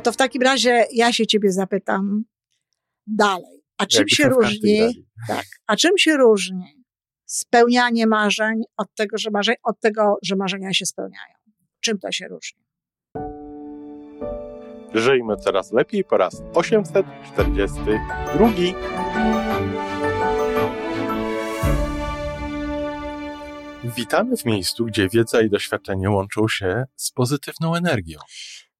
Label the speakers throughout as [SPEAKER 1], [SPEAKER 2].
[SPEAKER 1] No to w takim razie ja się ciebie zapytam dalej. A czym
[SPEAKER 2] Jakby
[SPEAKER 1] się różni, tak, a czym się różni spełnianie marzeń od tego, że marzeń, od tego, że marzenia się spełniają? Czym to się różni?
[SPEAKER 2] Żyjmy coraz lepiej po raz 842. Witamy w miejscu, gdzie wiedza i doświadczenie łączą się z pozytywną energią.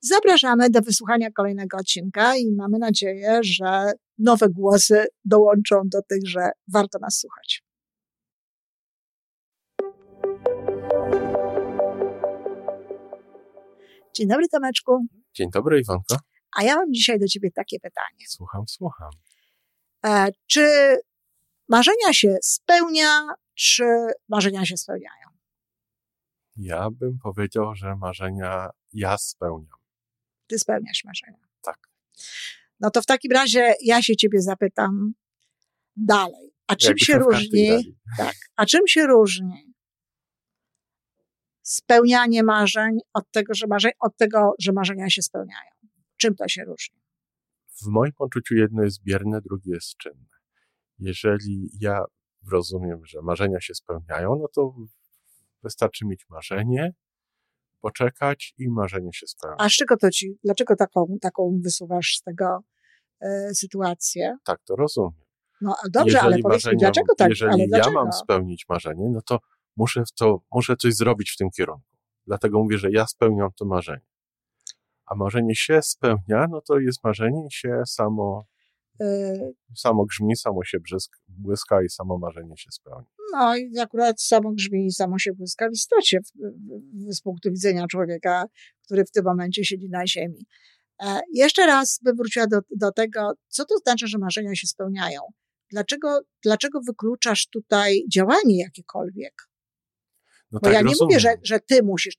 [SPEAKER 1] Zapraszamy do wysłuchania kolejnego odcinka i mamy nadzieję, że nowe głosy dołączą do tych, że warto nas słuchać. Dzień dobry, Tomeczku.
[SPEAKER 2] Dzień dobry, Iwonko.
[SPEAKER 1] A ja mam dzisiaj do Ciebie takie pytanie.
[SPEAKER 2] Słucham, słucham.
[SPEAKER 1] E, czy marzenia się spełnia, czy marzenia się spełniają?
[SPEAKER 2] Ja bym powiedział, że marzenia ja spełniam.
[SPEAKER 1] Ty spełniasz marzenia.
[SPEAKER 2] Tak.
[SPEAKER 1] No to w takim razie ja się Ciebie zapytam dalej. A czym
[SPEAKER 2] Jakby
[SPEAKER 1] się różni? Tak. A czym się różni spełnianie marzeń od tego, że marzeń, od tego, że marzenia się spełniają? Czym to się różni?
[SPEAKER 2] W moim poczuciu jedno jest bierne, drugie jest czynne. Jeżeli ja rozumiem, że marzenia się spełniają, no to wystarczy mieć marzenie, poczekać i marzenie się spełni.
[SPEAKER 1] A z czego to ci, dlaczego taką, taką wysuwasz z tego e, sytuację?
[SPEAKER 2] Tak to rozumiem.
[SPEAKER 1] No dobrze,
[SPEAKER 2] jeżeli
[SPEAKER 1] ale powiedz mi,
[SPEAKER 2] marzenia-
[SPEAKER 1] dlaczego tak?
[SPEAKER 2] Jeżeli
[SPEAKER 1] ale
[SPEAKER 2] ja
[SPEAKER 1] dlaczego?
[SPEAKER 2] mam spełnić marzenie, no to muszę, to muszę coś zrobić w tym kierunku. Dlatego mówię, że ja spełniam to marzenie. A marzenie się spełnia, no to jest marzenie się samo,
[SPEAKER 1] Y,
[SPEAKER 2] samo grzmi, samo się bzysk, błyska i samo marzenie się spełni.
[SPEAKER 1] No i akurat samo grzmi i samo się błyska w istocie z punktu widzenia człowieka, który w tym momencie siedzi na ziemi. E, jeszcze raz bym wróciła do, do tego, co to znaczy, że marzenia się spełniają. Dlaczego, dlaczego wykluczasz tutaj działanie jakiekolwiek?
[SPEAKER 2] No
[SPEAKER 1] Bo
[SPEAKER 2] tak
[SPEAKER 1] ja nie
[SPEAKER 2] rozumiem.
[SPEAKER 1] mówię, że, że ty musisz,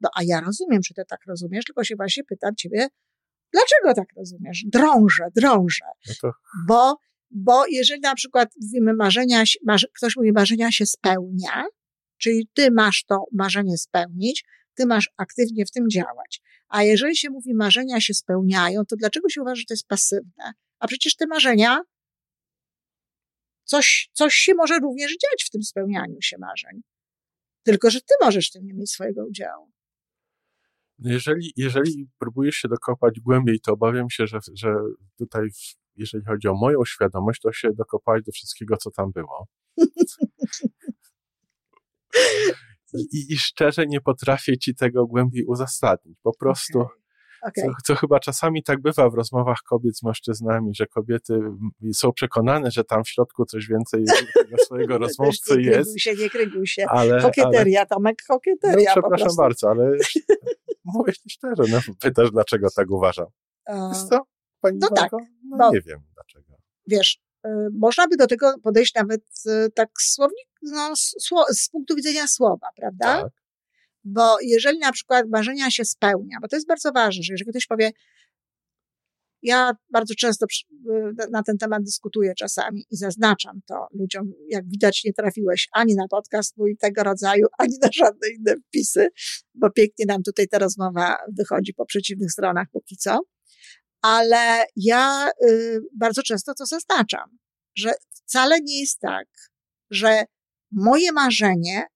[SPEAKER 1] no a ja rozumiem, że ty tak rozumiesz, tylko się właśnie pytam ciebie, dlaczego tak rozumiesz? Drążę, drążę.
[SPEAKER 2] No to
[SPEAKER 1] Bo, bo jeżeli na przykład mówimy marzenia, marzy, ktoś mówi marzenia się spełnia, czyli ty masz to marzenie spełnić, ty masz aktywnie w tym działać. A jeżeli się mówi marzenia się spełniają, to dlaczego się uważa, że to jest pasywne? A przecież te marzenia, coś, coś się może również dziać w tym spełnianiu się marzeń. Tylko, że ty możesz w tym nie mieć swojego udziału.
[SPEAKER 2] Jeżeli, jeżeli próbujesz się dokopać głębiej, to obawiam się, że, że tutaj, jeżeli chodzi o moją świadomość, to się dokopałeś do wszystkiego, co tam było. I, i, I szczerze nie potrafię ci tego głębiej uzasadnić. Po prostu,
[SPEAKER 1] Okej.
[SPEAKER 2] co, co chyba czasami tak bywa w rozmowach kobiet z mężczyznami, że kobiety są przekonane, że tam w środku coś więcej swojego rozmówcy
[SPEAKER 1] nie
[SPEAKER 2] jest,
[SPEAKER 1] kręguj się, nie kręguj się.
[SPEAKER 2] ale, ale
[SPEAKER 1] Kokieteria, Tomek,
[SPEAKER 2] no,
[SPEAKER 1] kokieteria po
[SPEAKER 2] przepraszam
[SPEAKER 1] prostu.
[SPEAKER 2] bardzo, ale mówię ci szczerze, no, pytasz, dlaczego tak uważam. Wiesz co, pani
[SPEAKER 1] no tak?
[SPEAKER 2] No
[SPEAKER 1] bo-
[SPEAKER 2] nie wiem dlaczego.
[SPEAKER 1] wiesz, y, można by do tego podejść nawet y, tak słownik, no, z punktu widzenia słowa, prawda?
[SPEAKER 2] Tak.
[SPEAKER 1] Bo jeżeli na przykład marzenia się spełnia, bo to jest bardzo ważne, że jeżeli ktoś powie, ja bardzo często y, na- na ten temat dyskutuję czasami i zaznaczam to ludziom, jak widać nie trafiłeś ani na podcast mój tego rodzaju, ani na żadne inne wpisy, bo pięknie nam tutaj ta rozmowa wychodzi po przeciwnych stronach póki co. Ale ja y, bardzo często to zaznaczam, że wcale nie jest tak, że moje marzenie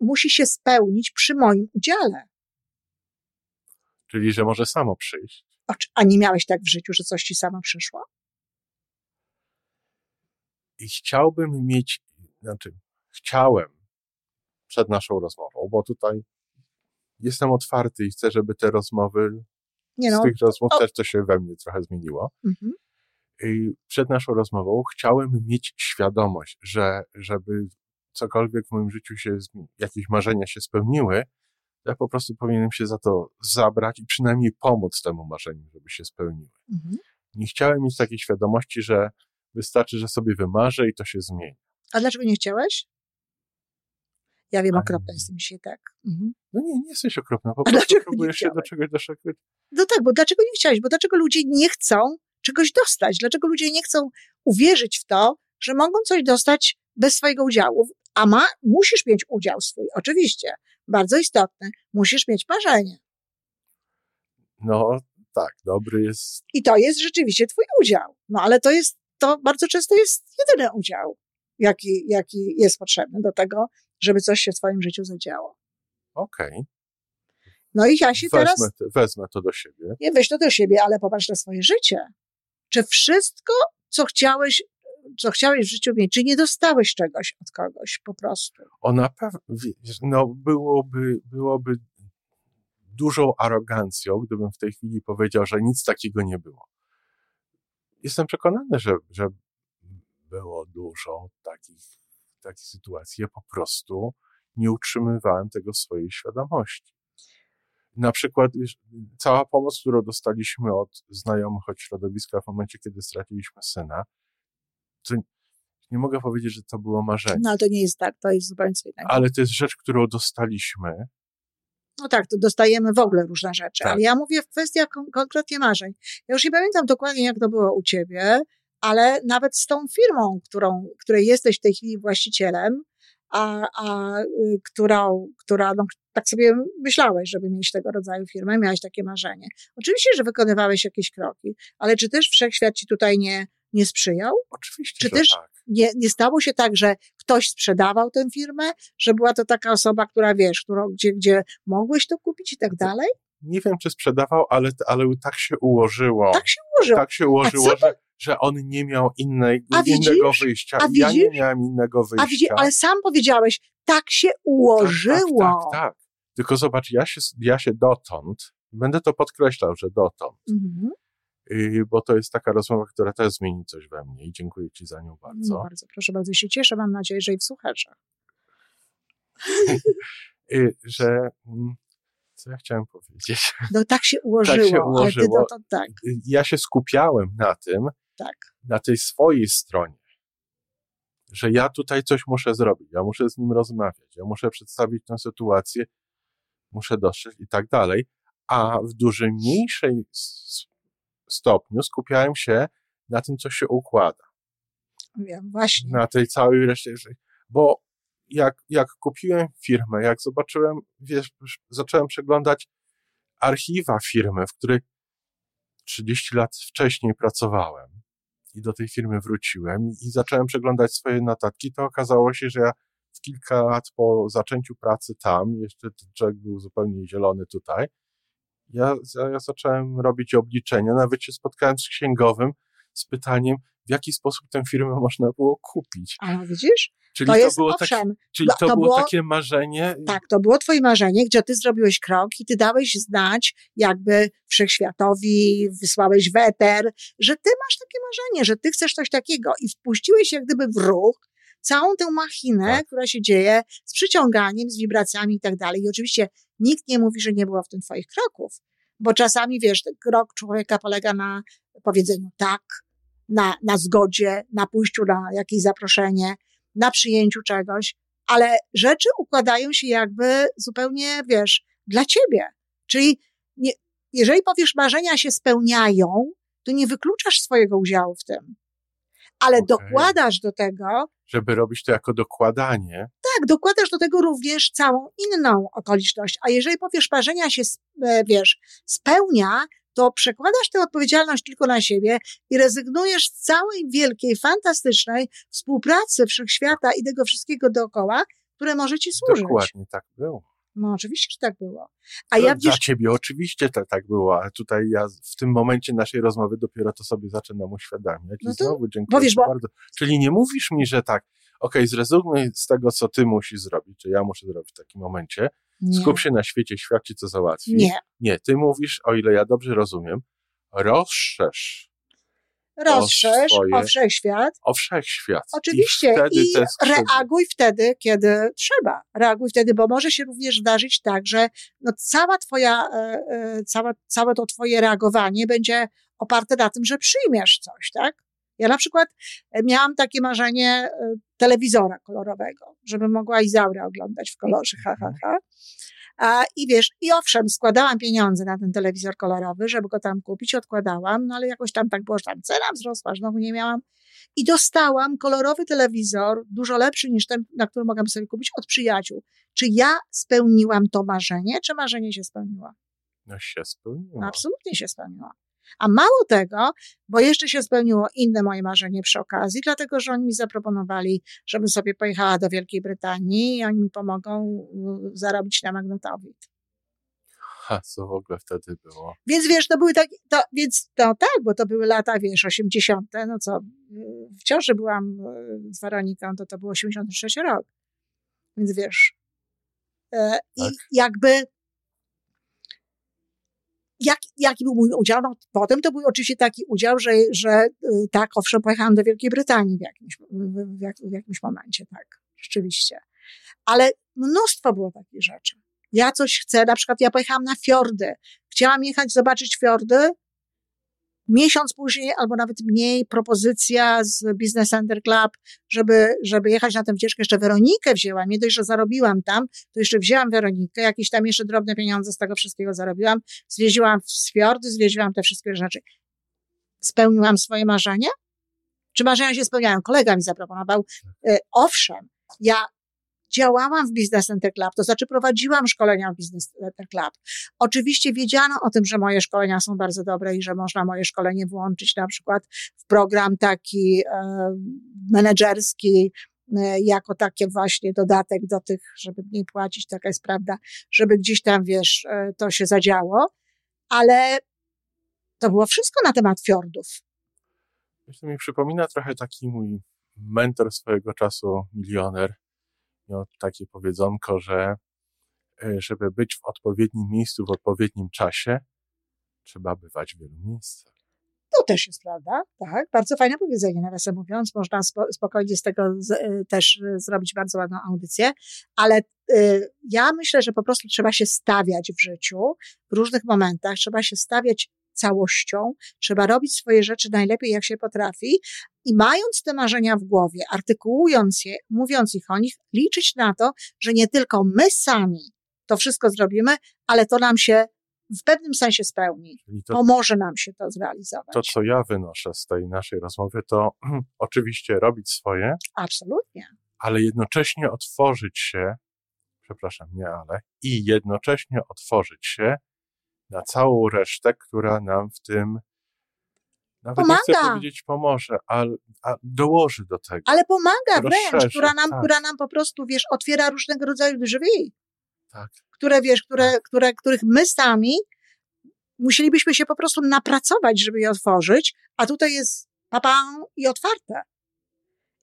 [SPEAKER 1] musi się spełnić przy moim udziale.
[SPEAKER 2] Czyli, że może samo przyjść.
[SPEAKER 1] A nie miałeś tak w życiu, że coś ci samo przyszło?
[SPEAKER 2] I chciałbym mieć, znaczy, chciałem przed naszą rozmową, bo tutaj jestem otwarty i chcę, żeby te rozmowy,
[SPEAKER 1] Nie
[SPEAKER 2] z
[SPEAKER 1] no.
[SPEAKER 2] tych rozmów
[SPEAKER 1] o-
[SPEAKER 2] też coś się we mnie trochę zmieniło.
[SPEAKER 1] Mhm.
[SPEAKER 2] I przed naszą rozmową chciałem mieć świadomość, że żeby cokolwiek w moim życiu się, jakieś marzenia się spełniły, ja po prostu powinienem się za to zabrać i przynajmniej pomóc temu marzeniu, żeby się spełniły.
[SPEAKER 1] Mhm.
[SPEAKER 2] Nie chciałem mieć takiej świadomości, że Wystarczy, że sobie wymarzę i to się zmieni.
[SPEAKER 1] A dlaczego nie chciałeś? Ja wiem, okropna jestem dzisiaj, tak. Mhm.
[SPEAKER 2] No nie, nie jesteś okropna, po prostu próbujesz się do czegoś doszukać.
[SPEAKER 1] No tak, bo dlaczego nie chciałeś? Bo dlaczego ludzie nie chcą czegoś dostać? Dlaczego ludzie nie chcą uwierzyć w to, że mogą coś dostać bez swojego udziału? A ma, musisz mieć udział swój, oczywiście. Bardzo istotne. Musisz mieć marzenie.
[SPEAKER 2] No tak, dobry jest.
[SPEAKER 1] I to jest rzeczywiście twój udział. No ale to jest, to bardzo często jest jedyny udział, jaki, jaki jest potrzebny do tego, żeby coś się w twoim życiu zadziało.
[SPEAKER 2] Okej. Okay.
[SPEAKER 1] No i ja się
[SPEAKER 2] wezmę,
[SPEAKER 1] teraz...
[SPEAKER 2] Wezmę to do siebie.
[SPEAKER 1] Nie, weź to do siebie, ale popatrz na swoje życie. Czy wszystko, co chciałeś, co chciałeś w życiu mieć, czy nie dostałeś czegoś od kogoś po prostu?
[SPEAKER 2] O na pewno, no byłoby, byłoby dużą arogancją, gdybym w tej chwili powiedział, że nic takiego nie było. Jestem przekonany, że, że było dużo takich, takich sytuacji. Ja po prostu nie utrzymywałem tego w swojej świadomości. Na przykład cała pomoc, którą dostaliśmy od znajomych, od środowiska w momencie, kiedy straciliśmy syna, to nie mogę powiedzieć, że to było marzenie.
[SPEAKER 1] No ale to nie jest tak, to jest zupełnie co innego.
[SPEAKER 2] Ale to jest rzecz, którą dostaliśmy.
[SPEAKER 1] No tak, to dostajemy w ogóle różne rzeczy, tak. ale ja mówię w kwestiach kon konkretnie marzeń. Ja już nie pamiętam dokładnie, jak to było u ciebie, ale nawet z tą firmą, którą, której jesteś w tej chwili właścicielem, a, a y, którą, która, no, tak sobie myślałeś, żeby mieć tego rodzaju firmę, miałeś takie marzenie. Oczywiście, że wykonywałeś jakieś kroki, ale czy też wszechświat ci tutaj nie, nie sprzyjał?
[SPEAKER 2] Oczywiście,
[SPEAKER 1] Czy też
[SPEAKER 2] tak.
[SPEAKER 1] nie, nie stało się tak, że ktoś sprzedawał tę firmę, że była to taka osoba, która wiesz, którą, gdzie, gdzie mogłeś to kupić i tak dalej?
[SPEAKER 2] Nie wiem, czy sprzedawał, ale, ale tak się ułożyło.
[SPEAKER 1] Tak się ułożyło.
[SPEAKER 2] Tak się ułożyło, że, że on nie miał innej, innego wyjścia. A widzisz? Ja nie miałem innego wyjścia. A widzisz,
[SPEAKER 1] ale sam powiedziałeś, tak się ułożyło.
[SPEAKER 2] Tak, tak, tak, tak. Tylko zobacz, ja się, ja się dotąd, będę to podkreślał, że dotąd, mhm. Y, bo to jest taka rozmowa, która też zmieni coś we mnie i dziękuję Ci za nią bardzo.
[SPEAKER 1] No bardzo, proszę bardzo, się cieszę, mam nadzieję, że i w słuchaczach.
[SPEAKER 2] Y, że mm, co ja chciałem powiedzieć?
[SPEAKER 1] No tak się ułożyło, tak się ułożyło. ty to, tak.
[SPEAKER 2] Y, ja się skupiałem na tym,
[SPEAKER 1] tak.
[SPEAKER 2] na tej swojej stronie, że ja tutaj coś muszę zrobić, ja muszę z nim rozmawiać, ja muszę przedstawić tę sytuację, muszę dostrzec i tak dalej, a w dużej, mniejszej stopniu skupiałem się na tym, co się układa.
[SPEAKER 1] Wiem, właśnie.
[SPEAKER 2] Na tej całej reszcie, bo jak, jak kupiłem firmę, jak zobaczyłem, wiesz, zacząłem przeglądać archiwa firmy, w której 30 lat wcześniej pracowałem i do tej firmy wróciłem i, zacząłem przeglądać swoje notatki, to okazało się, że ja w kilka lat po zaczęciu pracy tam, jeszcze człowiek był zupełnie zielony tutaj, ja, ja zacząłem robić obliczenia, nawet się spotkałem z księgowym z pytaniem, w jaki sposób tę firmę można było kupić.
[SPEAKER 1] A widzisz?
[SPEAKER 2] Czyli to, to było, owszem, takie, czyli to, to było, było, takie marzenie?
[SPEAKER 1] Tak, to było twoje marzenie, gdzie ty zrobiłeś krok i ty dałeś znać jakby wszechświatowi, wysłałeś weter, że ty masz takie marzenie, że ty chcesz coś takiego i wpuściłeś jak gdyby w ruch całą tę machinę, tak. która się dzieje z przyciąganiem, z wibracjami i tak dalej. I oczywiście nikt nie mówi, że nie było w tym twoich kroków, bo czasami, wiesz, krok człowieka polega na powiedzeniu tak, na, na zgodzie, na pójściu na jakieś zaproszenie, na przyjęciu czegoś, ale rzeczy układają się jakby zupełnie, wiesz, dla ciebie. Czyli nie, jeżeli powiesz, marzenia się spełniają, to nie wykluczasz swojego udziału w tym, ale okay. dokładasz do tego.
[SPEAKER 2] Żeby robić to jako dokładanie.
[SPEAKER 1] Tak, dokładasz do tego również całą inną okoliczność. A jeżeli powiesz, marzenia się, e, wiesz, spełnia, to przekładasz tę odpowiedzialność tylko na siebie i rezygnujesz z całej wielkiej, fantastycznej współpracy wszechświata i tego wszystkiego dookoła, które może ci służyć.
[SPEAKER 2] Dokładnie tak było.
[SPEAKER 1] No oczywiście, że tak było.
[SPEAKER 2] A ja Dla ciebie oczywiście tak, tak było, a tutaj ja w tym momencie naszej rozmowy dopiero to sobie zaczynam uświadamiać. No to, I znowu dziękuję wiesz, bo... bardzo. Czyli nie mówisz mi, że tak, okej, okay, zrezygnuj z tego, co ty musisz zrobić, czy ja muszę zrobić w takim momencie, nie. Skup się na świecie, świat ci to załatwi.
[SPEAKER 1] Nie.
[SPEAKER 2] Nie, ty mówisz, o ile ja dobrze rozumiem, rozszerz.
[SPEAKER 1] Rozszerz swoje, o wszechświat.
[SPEAKER 2] O wszechświat.
[SPEAKER 1] Oczywiście. I, I reaguj wtedy, kiedy trzeba. Reaguj wtedy, bo może się również zdarzyć tak, że no cała twoja, e, e, całe, całe to twoje reagowanie będzie oparte na tym, że przyjmiesz coś, tak? Ja na przykład e, miałam takie marzenie telewizora kolorowego, żeby mogła Izaurę oglądać w kolorze, ha, ha, ha. I wiesz, i owszem, składałam pieniądze na ten telewizor kolorowy, żeby go tam kupić, odkładałam, no ale jakoś tam tak było, że tam cena wzrosła, znowu nie miałam. I dostałam kolorowy telewizor, dużo lepszy niż ten, na który mogłam sobie kupić, od przyjaciół. Czy ja spełniłam to marzenie, czy marzenie się spełniło?
[SPEAKER 2] No się spełniło.
[SPEAKER 1] Absolutnie się spełniło. A mało tego, bo jeszcze się spełniło inne moje marzenie przy okazji, dlatego że oni mi zaproponowali, żebym sobie pojechała do Wielkiej Brytanii i oni mi pomogą y, zarobić na magnetowid.
[SPEAKER 2] A co w ogóle wtedy było?
[SPEAKER 1] Więc wiesz, to były takie, to, więc to tak, bo to były lata, wiesz, 80., no co, y, w ciąży byłam y, z Weroniką, to to był 86 rok. Więc wiesz, e,
[SPEAKER 2] Tak.
[SPEAKER 1] i jakby jak, jaki był mój udział? No, potem to był oczywiście taki udział, że, że y, tak, owszem, pojechałam do Wielkiej Brytanii w jakimś, w, jak, w jakimś momencie, tak, rzeczywiście. Ale mnóstwo było takich rzeczy. Ja coś chcę, na przykład ja pojechałam na fiordy. Chciałam jechać zobaczyć fiordy. Miesiąc później, albo nawet mniej, propozycja z Business Center Club, żeby, żeby jechać na tę wycieczkę. Jeszcze Weronikę wzięłam. Nie dość, że zarobiłam tam, to jeszcze wzięłam Weronikę, jakieś tam jeszcze drobne pieniądze z tego wszystkiego zarobiłam. Zwiedziłam fiordy, zwiedziłam te wszystkie rzeczy. Spełniłam swoje marzenie? Czy marzenia się spełniają? Kolega mi zaproponował. E, owszem, ja działałam w Business Center Club, to znaczy prowadziłam szkolenia w Business Center Club. Oczywiście wiedziano o tym, że moje szkolenia są bardzo dobre i że można moje szkolenie włączyć na przykład w program taki e, menedżerski, e, jako takie właśnie dodatek do tych, żeby mniej płacić, taka jest prawda, żeby gdzieś tam, wiesz, e, to się zadziało, ale to było wszystko na temat fiordów.
[SPEAKER 2] To mi przypomina trochę taki mój mentor swojego czasu, milioner, miał takie powiedzonko, że e, żeby być w odpowiednim miejscu w odpowiednim czasie, trzeba bywać w wielu miejscach.
[SPEAKER 1] To też jest prawda, tak. Bardzo fajne powiedzenie, nawiasem mówiąc. Można spo, spokojnie z tego z, y, też y, zrobić bardzo ładną audycję, ale y, ja myślę, że po prostu trzeba się stawiać w życiu w różnych momentach, trzeba się stawiać całością, trzeba robić swoje rzeczy najlepiej, jak się potrafi i mając te marzenia w głowie, artykułując je, mówiąc ich o nich, liczyć na to, że nie tylko my sami to wszystko zrobimy, ale to nam się w pewnym sensie spełni.
[SPEAKER 2] To,
[SPEAKER 1] Pomoże nam się to zrealizować.
[SPEAKER 2] to, co ja wynoszę z tej naszej rozmowy, to oczywiście robić swoje,
[SPEAKER 1] Absolutnie.
[SPEAKER 2] ale jednocześnie otworzyć się, przepraszam, nie ale, i jednocześnie otworzyć się na całą resztę, która nam w tym nawet nie chcę
[SPEAKER 1] Pomaga.
[SPEAKER 2] powiedzieć pomoże, ale dołoży do tego.
[SPEAKER 1] Ale pomaga wręcz,
[SPEAKER 2] Rozszerza,
[SPEAKER 1] która nam,
[SPEAKER 2] tak.
[SPEAKER 1] która nam po prostu, wiesz, otwiera różnego rodzaju drzwi,
[SPEAKER 2] Tak.
[SPEAKER 1] które, wiesz, które, które, których my sami musielibyśmy się po prostu napracować, żeby je otworzyć, a tutaj jest papa i otwarte.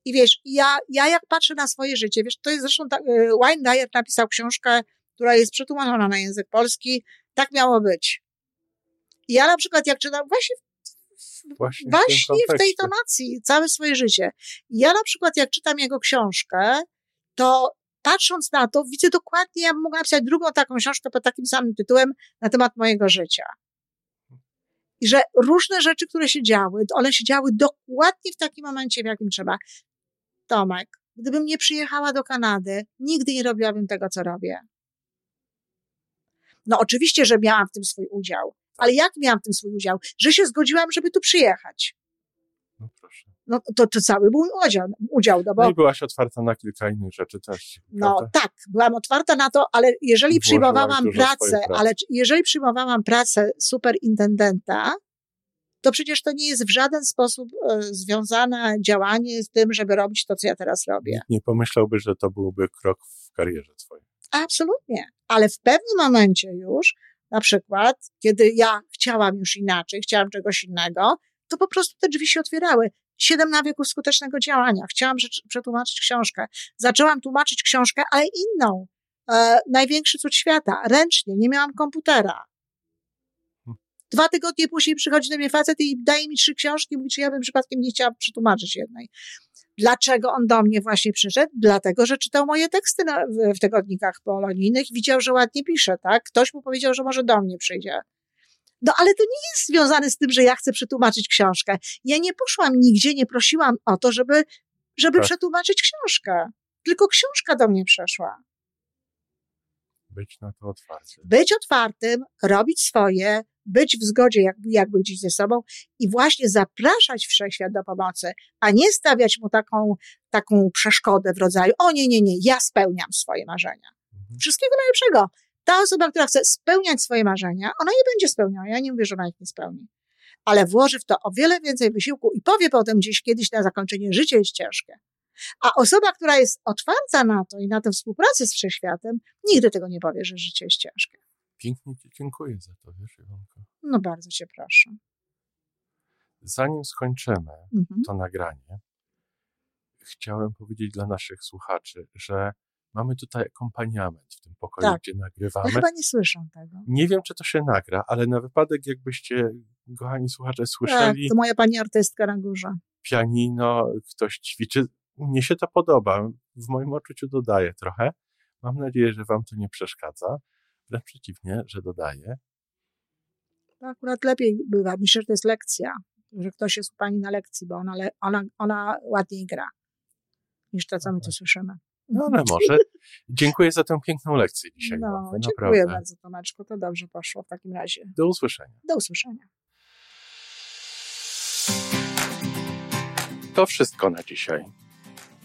[SPEAKER 1] I wiesz, ja, ja jak patrzę na swoje życie, wiesz, to jest zresztą, tak, Wayne Dyer napisał książkę, która jest przetłumaczona na język polski, tak miało być. I ja na przykład jak czytam, właśnie
[SPEAKER 2] Właśnie, w
[SPEAKER 1] właśnie w tej
[SPEAKER 2] kontekście.
[SPEAKER 1] tonacji całe swoje życie. Ja na przykład, jak czytam jego książkę, to patrząc na to, widzę dokładnie, ja bym mogła napisać drugą taką książkę pod takim samym tytułem na temat mojego życia. I że różne rzeczy, które się działy, one się działy dokładnie w takim momencie, w jakim trzeba. Tomek, gdybym nie przyjechała do Kanady, nigdy nie robiłabym tego, co robię. No oczywiście, że miałam w tym swój udział. Ale jak miałam w tym swój udział? Że się zgodziłam, żeby tu przyjechać.
[SPEAKER 2] No proszę.
[SPEAKER 1] No to, to cały był udział, udział no bo
[SPEAKER 2] No i byłaś otwarta na kilka innych rzeczy też.
[SPEAKER 1] No
[SPEAKER 2] prawda?
[SPEAKER 1] tak, byłam otwarta na to, ale jeżeli
[SPEAKER 2] Włożyłaś
[SPEAKER 1] przyjmowałam pracę, ale jeżeli przyjmowałam pracę superintendenta, to przecież to nie jest w żaden sposób e, związane działanie z tym, żeby robić to, co ja teraz robię.
[SPEAKER 2] Nie pomyślałby, że to byłby krok w karierze twojej.
[SPEAKER 1] Absolutnie. Ale w pewnym momencie już, na przykład, kiedy ja chciałam już inaczej, chciałam czegoś innego, to po prostu te drzwi się otwierały. Siedem nawyków skutecznego działania. Chciałam przetłumaczyć książkę. Zaczęłam tłumaczyć książkę, ale inną. E, największy cud świata. Ręcznie. Nie miałam komputera. Dwa tygodnie później przychodzi do mnie facet i daje mi trzy książki mówi, czy ja bym przypadkiem nie chciała przetłumaczyć jednej. Dlaczego on do mnie właśnie przyszedł? Dlatego, że czytał moje teksty na, w, w tygodnikach polonijnych, widział, że ładnie piszę, tak? Ktoś mu powiedział, że może do mnie przyjdzie. No ale to nie jest związane z tym, że ja chcę przetłumaczyć książkę. Ja nie poszłam nigdzie, nie prosiłam o to, żeby, żeby
[SPEAKER 2] Tak.
[SPEAKER 1] przetłumaczyć książkę. Tylko książka do mnie przeszła.
[SPEAKER 2] Być na to otwarty.
[SPEAKER 1] Być otwartym, robić swoje, być w zgodzie jakby, jakby gdzieś ze sobą i właśnie zapraszać wszechświat do pomocy, a nie stawiać mu taką, taką przeszkodę w rodzaju, o nie, nie, nie, ja spełniam swoje marzenia.
[SPEAKER 2] Mhm.
[SPEAKER 1] Wszystkiego najlepszego. Ta osoba, która chce spełniać swoje marzenia, ona je będzie spełniała. Ja nie mówię, że ona ich nie spełni. Ale włoży w to o wiele więcej wysiłku i powie potem gdzieś kiedyś na zakończenie, życie jest ciężkie. A osoba, która jest otwarta na to i na tę współpracę z wszechświatem, nigdy tego nie powie, że życie jest ciężkie.
[SPEAKER 2] Pięknie Ci dziękuję za to, wiesz, Iwonko.
[SPEAKER 1] No bardzo cię proszę.
[SPEAKER 2] Zanim skończymy
[SPEAKER 1] Mhm.
[SPEAKER 2] to nagranie, chciałem powiedzieć dla naszych słuchaczy, że mamy tutaj akompaniament w tym pokoju,
[SPEAKER 1] Tak.
[SPEAKER 2] gdzie
[SPEAKER 1] No
[SPEAKER 2] nagrywamy.
[SPEAKER 1] chyba nie słyszą tego.
[SPEAKER 2] Nie wiem, czy to się nagra, ale na wypadek, jakbyście, kochani słuchacze,
[SPEAKER 1] Tak,
[SPEAKER 2] słyszeli
[SPEAKER 1] to moja pani artystka na górze.
[SPEAKER 2] pianino, ktoś ćwiczy. Mnie się to podoba. W moim odczuciu dodaje trochę. Mam nadzieję, że Wam to nie przeszkadza. Wręcz przeciwnie, że dodaje.
[SPEAKER 1] To akurat lepiej bywa. Myślę, że to jest lekcja, że ktoś jest u pani na lekcji, bo ona, ona, ona ładniej gra niż to, co my tu słyszymy.
[SPEAKER 2] No ale może. Dziękuję za tę piękną lekcję dzisiaj.
[SPEAKER 1] No,
[SPEAKER 2] Wam,
[SPEAKER 1] dziękuję
[SPEAKER 2] naprawdę.
[SPEAKER 1] bardzo, Tomeczko. To dobrze poszło w takim razie.
[SPEAKER 2] Do usłyszenia.
[SPEAKER 1] Do usłyszenia.
[SPEAKER 2] To wszystko na dzisiaj.